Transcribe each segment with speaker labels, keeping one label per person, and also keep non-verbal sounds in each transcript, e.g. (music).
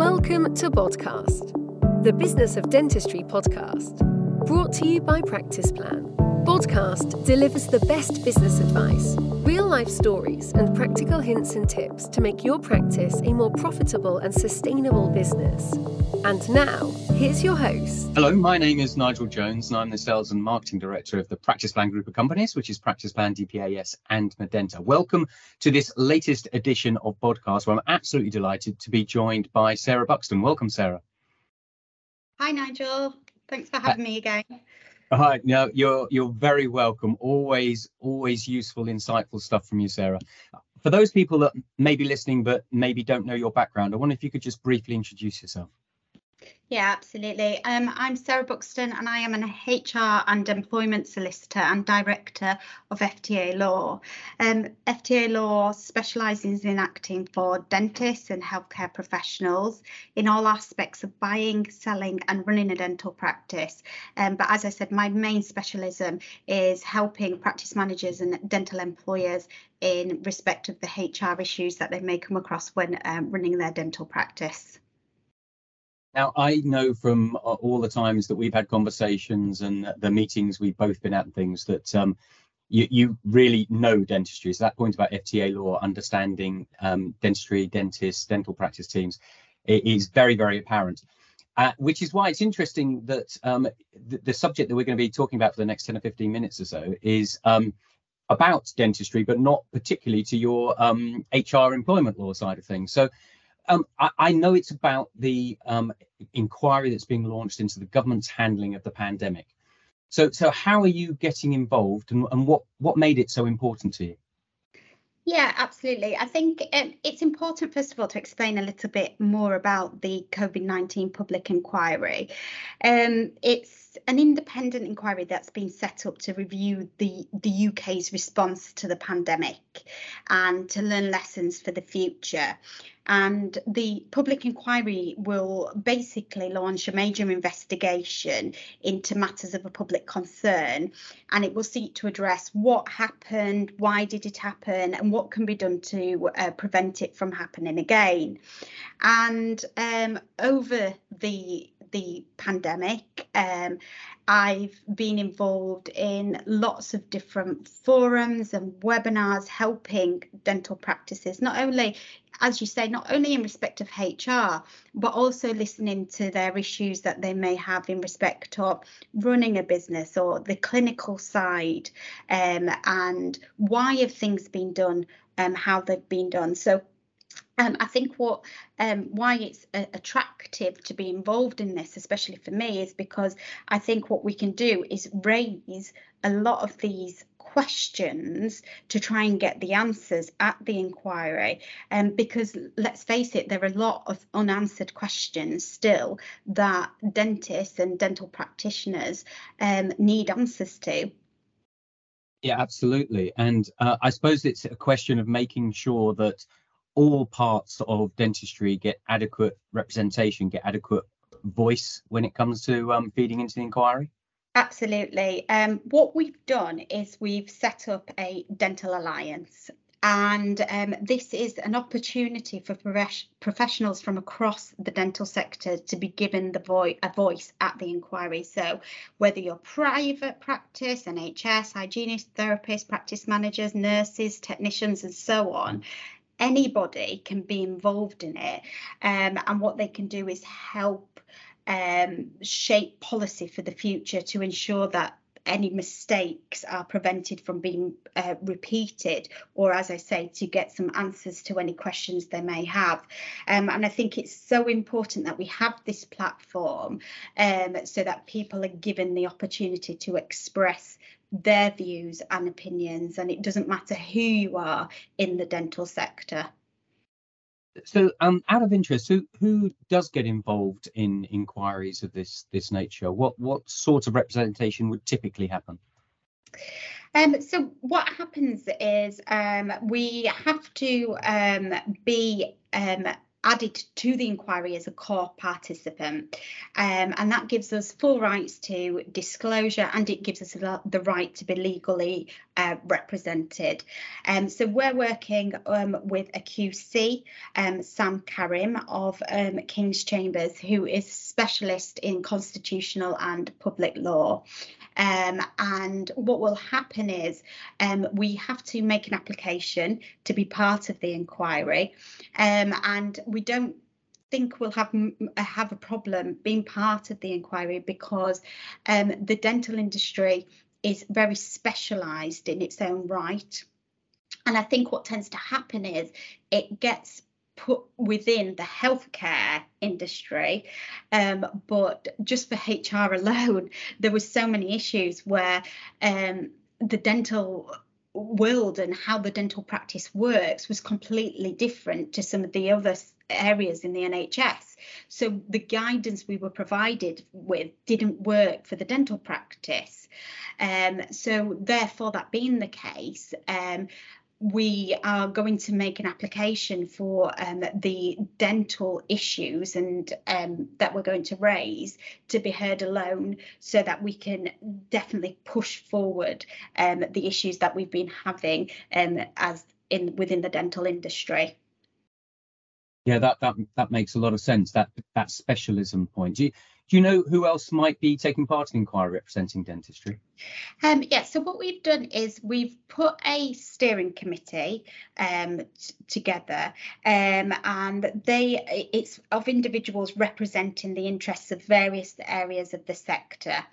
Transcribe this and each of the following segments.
Speaker 1: Welcome to Podcast, the Business of Dentistry podcast, brought to you by Practice Plan. Podcast delivers the best business advice, real life stories, and practical hints and tips to make your practice a more profitable and sustainable business. And now, here's your host.
Speaker 2: Hello, my name is Nigel Jones, and I'm the Sales and Marketing Director of the Practice Plan Group of Companies, which is Practice Plan, DPAS, and Medenta. Welcome to this latest edition of podcast, where I'm absolutely delighted to be joined by Sarah Buxton. Welcome, Sarah.
Speaker 3: Hi, Nigel. Thanks for uh, having me again.
Speaker 2: Hi, no, you're you're very welcome. Always, always useful, insightful stuff from you, Sarah. For those people that may be listening but maybe don't know your background, I wonder if you could just briefly introduce yourself.
Speaker 3: Yeah, absolutely. Um, I'm Sarah Buxton and I am an HR and employment solicitor and director of FTA Law. Um, FTA Law specialises in acting for dentists and healthcare professionals in all aspects of buying, selling and running a dental practice. Um, but as I said, my main specialism is helping practice managers and dental employers in respect of the HR issues that they may come across when um, running their dental practice.
Speaker 2: Now, I know from uh, all the times that we've had conversations and the meetings we've both been at and things that um, you, you really know dentistry. So that point about FTA law, understanding um, dentistry, dentists, dental practice teams, is very, very apparent. Uh, which is why it's interesting that um, the, the, subject that we're going to be talking about for the next 10 or 15 minutes or so is um, about dentistry, but not particularly to your HR um, employment law side of things. So um, I, I, know it's about the um, inquiry that's being launched into the government's handling of the pandemic. So, so how are you getting involved, and, and what what made it so important to you?
Speaker 3: Yeah, absolutely. I think um, it's important, first of all, to explain a little bit more about the COVID 19 public inquiry. Um, it's an independent inquiry that's been set up to review the, the UK's response to the pandemic and to learn lessons for the future and the public inquiry will basically launch a major investigation into matters of a public concern. And it will seek to address what happened why did it happen and what can be done to uh, prevent it from happening again. And um, over the the pandemic. Um, I've been involved in lots of different forums and webinars helping dental practices, not only, as you say, not only in respect of HR, but also listening to their issues that they may have in respect of running a business or the clinical side um, and why have things been done, um, how they've been done. So um, I think what um, why it's uh, attractive to be involved in this, especially for me, is because I think what we can do is raise a lot of these questions to try and get the answers at the inquiry. Um, because let's face it, there are a lot of unanswered questions still that dentists and dental practitioners um, need answers to.
Speaker 2: Yeah, absolutely. And uh, I suppose it's a question of making sure that all parts of dentistry get adequate representation, get adequate voice when it comes to um, feeding into the inquiry?
Speaker 3: Absolutely. Um, what we've done is we've set up a dental alliance. And um, this is an opportunity for professionals from across the dental sector to be given the vo- a voice at the inquiry. So, whether you're private practice, NHS, hygienists, therapists, practice managers, nurses, technicians, and so on, anybody can be involved in it um, and what they can do is help um, shape policy for the future to ensure that any mistakes are prevented from being uh, repeated, or as I say, to get some answers to any questions they may have. Um, and I think it's so important that we have this platform um, so that people are given the opportunity to express their views and opinions, and it doesn't matter who you are in the dental sector.
Speaker 2: So, um, out of interest, who who does get involved in inquiries of this this nature? What what sort of representation would typically happen?
Speaker 3: Um, so what happens is um, we have to um, be um, added to the inquiry as a core participant. Um, and that gives us full rights to disclosure and it gives us the right to be legally uh, represented. Um, so we're working um, with a QC, um, Sam Karim of um, King's Chambers, who is specialist in constitutional and public law. Um, and what will happen is um, we have to make an application to be part of the inquiry, and we don't think we'll have have a problem being part of the inquiry because um, the dental industry is very specialised in its own right. And I think what tends to happen is it gets put within the healthcare industry um, but just for hr alone (laughs) there was so many issues where um, the dental world and how the dental practice works was completely different to some of the other areas in the NHS. So the guidance we were provided with didn't work for the dental practice. Um, so therefore, that being the case, um, we are going to make an application for um, the dental issues and um, that we're going to raise to be heard alone so that we can definitely push forward um, the issues that we've been having um, as in within the dental industry.
Speaker 2: Yeah, that that that makes a lot of sense. That that specialism point. Do you, do you know who else might be taking part in the inquiry representing dentistry?
Speaker 3: Um, yeah, so what we've done is we've put a steering committee um, t- together, um, and they it's of individuals representing the interests of various areas of the sector.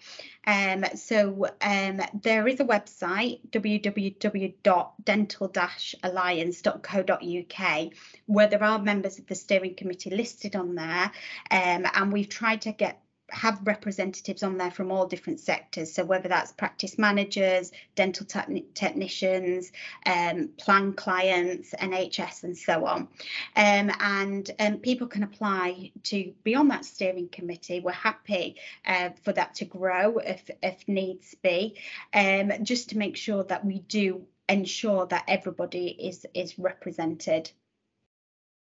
Speaker 3: Um, so um, there is a website www.dental-alliance.co.uk where there are members of the steering committee listed on there, um, and we've tried to get have representatives on there from all different sectors. So whether that's practice managers, dental te- technicians, um, plan clients, NHS, and so on. Um, and um, people can apply to be on that steering committee. We're happy uh, for that to grow if if needs be, um, just to make sure that we do ensure that everybody is is represented.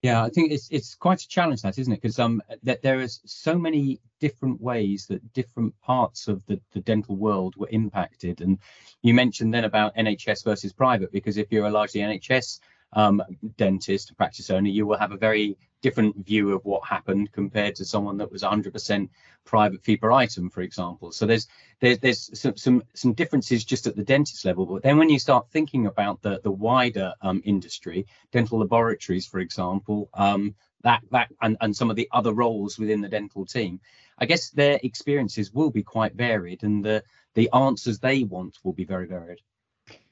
Speaker 2: Yeah, I think it's it's quite a challenge that, isn't it? Because um that there is so many different ways that different parts of the, the dental world were impacted. And you mentioned then about NHS versus private, because if you're a largely NHS um, dentist, practice owner, you will have a very different view of what happened compared to someone that was 100% private fee per item, for example. So there's there's there's some some some differences just at the dentist level, but then when you start thinking about the the wider um, industry, dental laboratories, for example, um, that that and and some of the other roles within the dental team, I guess their experiences will be quite varied, and the the answers they want will be very varied.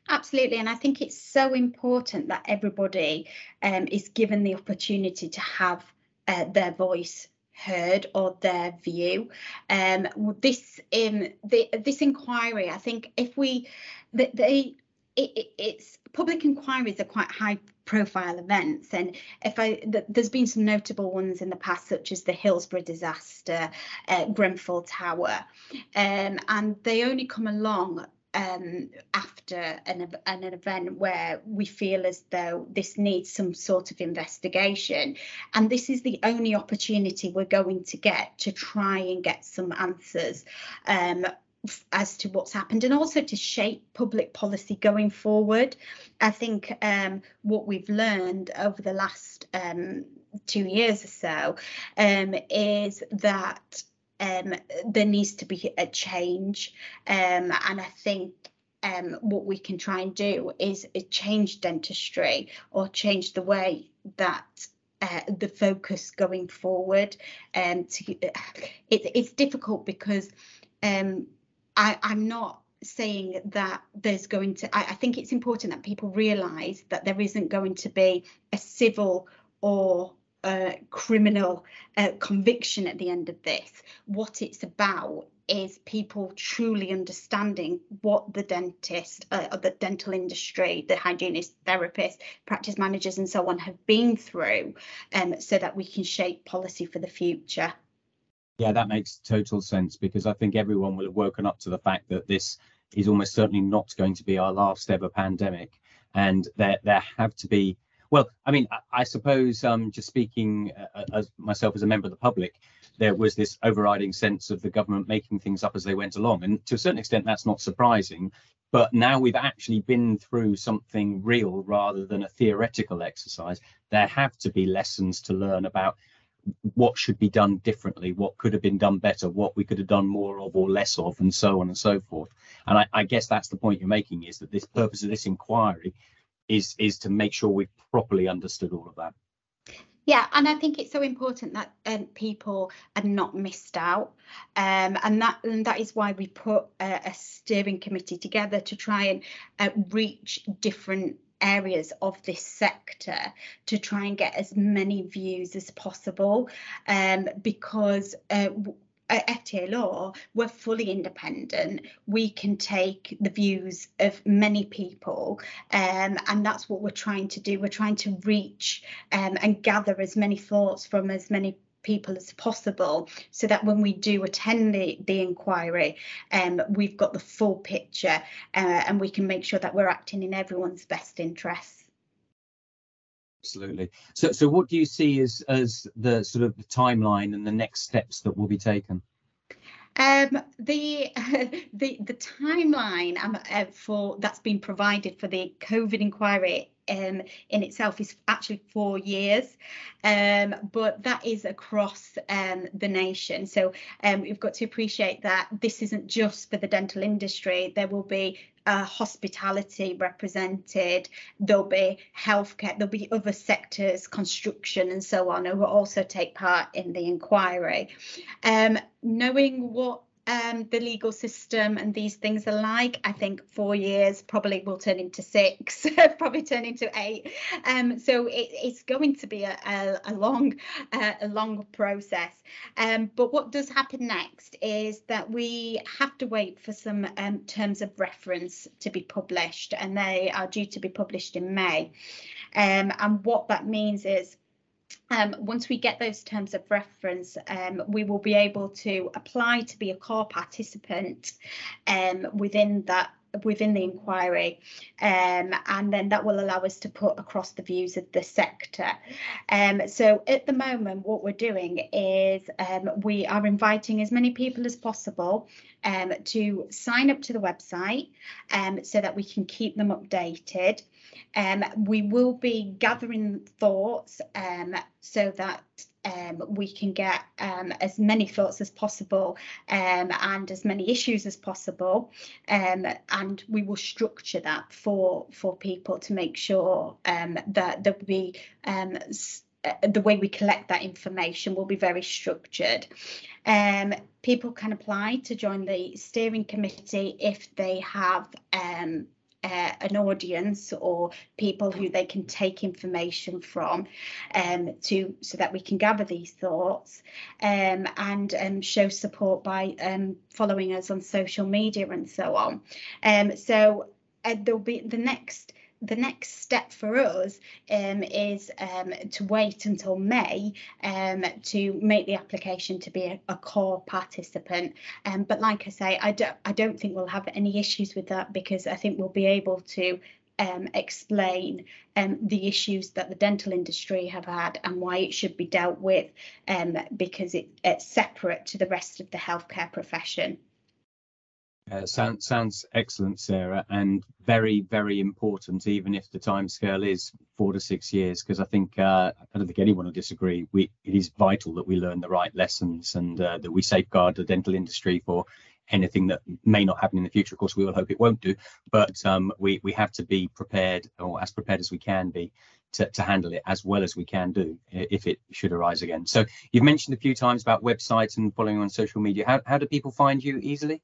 Speaker 3: Absolutely, and I think it's so important that everybody um, is given the opportunity to have uh, their voice heard or their view. Um, this um, the, this inquiry, I think, if we they it, it, it's public inquiries are quite high profile events and if i th- there's been some notable ones in the past such as the hillsborough disaster uh, grenfell tower um, and they only come along um, after an, an event where we feel as though this needs some sort of investigation. And this is the only opportunity we're going to get to try and get some answers um, as to what's happened and also to shape public policy going forward. I think um, what we've learned over the last um, two years or so um, is that um, there needs to be a change. Um, and I think um, what we can try and do is, change dentistry or change the way that uh, the focus going forward. Um, to, it, it's difficult because um, I, I'm not saying that there's going to, I, I think it's important that people realise that there isn't going to be a civil or uh, criminal uh, conviction at the end of this. What it's about is people truly understanding what the dentist, uh, the dental industry, the hygienist, therapists, practice managers, and so on have been through, um, so that we can shape policy for the future.
Speaker 2: Yeah, that makes total sense because I think everyone will have woken up to the fact that this is almost certainly not going to be our last ever pandemic, and there there have to be Well, I mean, I, I suppose um, just speaking uh, as myself as a member of the public, there was this overriding sense of the government making things up as they went along, and to a certain extent, that's not surprising. But now we've actually been through something real rather than a theoretical exercise. There have to be lessons to learn about what should be done differently, what could have been done better, what we could have done more of or less of, and so on and so forth. And I, I guess that's the point you're making is that this purpose of this inquiry is is to make sure we've properly understood all of that.
Speaker 3: Yeah, and I think it's so important that um, people are not missed out, um, and that and that is why we put a, a steering committee together to try and uh, reach different areas of this sector to try and get as many views as possible um, because uh, at FTA Law, we're fully independent. We can take the views of many people, um, and that's what we're trying to do. We're trying to reach um, and gather as many thoughts from as many people as possible so that when we do attend the, the inquiry um, we've got the full picture uh, and we can make sure that we're acting in everyone's best interests
Speaker 2: absolutely so so what do you see as as the sort of the timeline and the next steps that will be taken
Speaker 3: um, the (laughs) the the timeline um, uh, for that's been provided for the COVID inquiry um, in itself is actually four years, um, but that is across um, the nation. So um, we've got to appreciate that this isn't just for the dental industry. There will be uh, hospitality represented, there'll be healthcare, there'll be other sectors, construction and so on, who will also take part in the inquiry. Um, knowing what um, the legal system and these things are like. I think four years probably will turn into six, (laughs) probably turn into eight. Um, so it, it's going to be a, a, a long, uh, a long process. Um, but what does happen next is that we have to wait for some um, terms of reference to be published, and they are due to be published in May. Um, and what that means is um, once we get those terms of reference, um, we will be able to apply to be a core participant um, within that within the inquiry um, and then that will allow us to put across the views of the sector. Um, so at the moment what we're doing is um, we are inviting as many people as possible um, to sign up to the website um, so that we can keep them updated. Um, we will be gathering thoughts so that um, we can get um, as many thoughts as possible um, and as many issues as possible um, and we will structure that for for people to make sure um, that there will be the way we collect that information will be very structured. Um, people can apply to join the steering committee if they have um, uh, an audience or people who they can take information from um, to so that we can gather these thoughts um, and um, show support by um, following us on social media and so on. Um, so uh, there'll be the next the next step for us um, is um, to wait until May um, to make the application to be a, a core participant. Um, but like I say, I don't, I don't think we'll have any issues with that because I think we'll be able to um, explain um, the issues that the dental industry have had and why it should be dealt with because it, it's separate to the rest of the healthcare profession.
Speaker 2: Uh, sounds sounds excellent, Sarah, and very very important. Even if the timescale is four to six years, because I think uh, I don't think anyone will disagree. We it is vital that we learn the right lessons and uh, that we safeguard the dental industry for anything that may not happen in the future. Of course, we all hope it won't do, but um, we we have to be prepared or as prepared as we can be to, to handle it as well as we can do if it should arise again. So you've mentioned a few times about websites and following on social media. How how do people find you easily?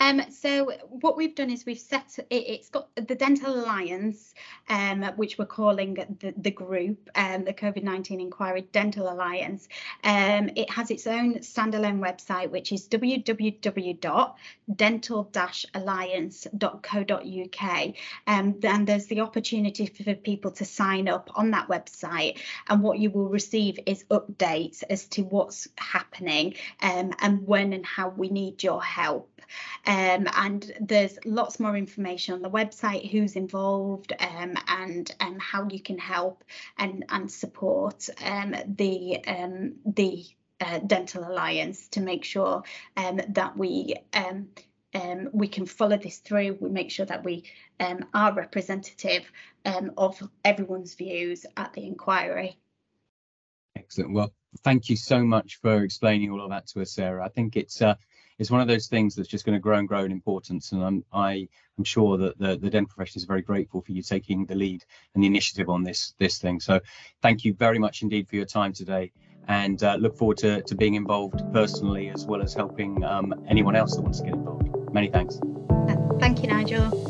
Speaker 3: Um, so what we've done is we've set it, has got the Dental Alliance, um, which we're calling the, the group, um, the COVID-19 Inquiry Dental Alliance. Um, it has its own standalone website, which is www.dental-alliance.co.uk. Um, and there's the opportunity for people to sign up on that website. And what you will receive is updates as to what's happening um, and when and how we need your help. Um, and there's lots more information on the website, who's involved um, and um, how you can help and, and support um, the, um, the uh, Dental Alliance to make sure that we um, we can follow this through. We make sure that we um, are representative um, of everyone's views at the inquiry.
Speaker 2: Excellent. Well, thank you so much for explaining all of that to us, Sarah. I think it's uh, it's one of those things that's just going to grow and grow in importance, and I'm I am sure that the the dental profession is very grateful for you taking the lead and the initiative on this this thing. So, thank you very much indeed for your time today, and uh, look forward to to being involved personally as well as helping um, anyone else that wants to get involved. Many thanks.
Speaker 3: Thank you, Nigel.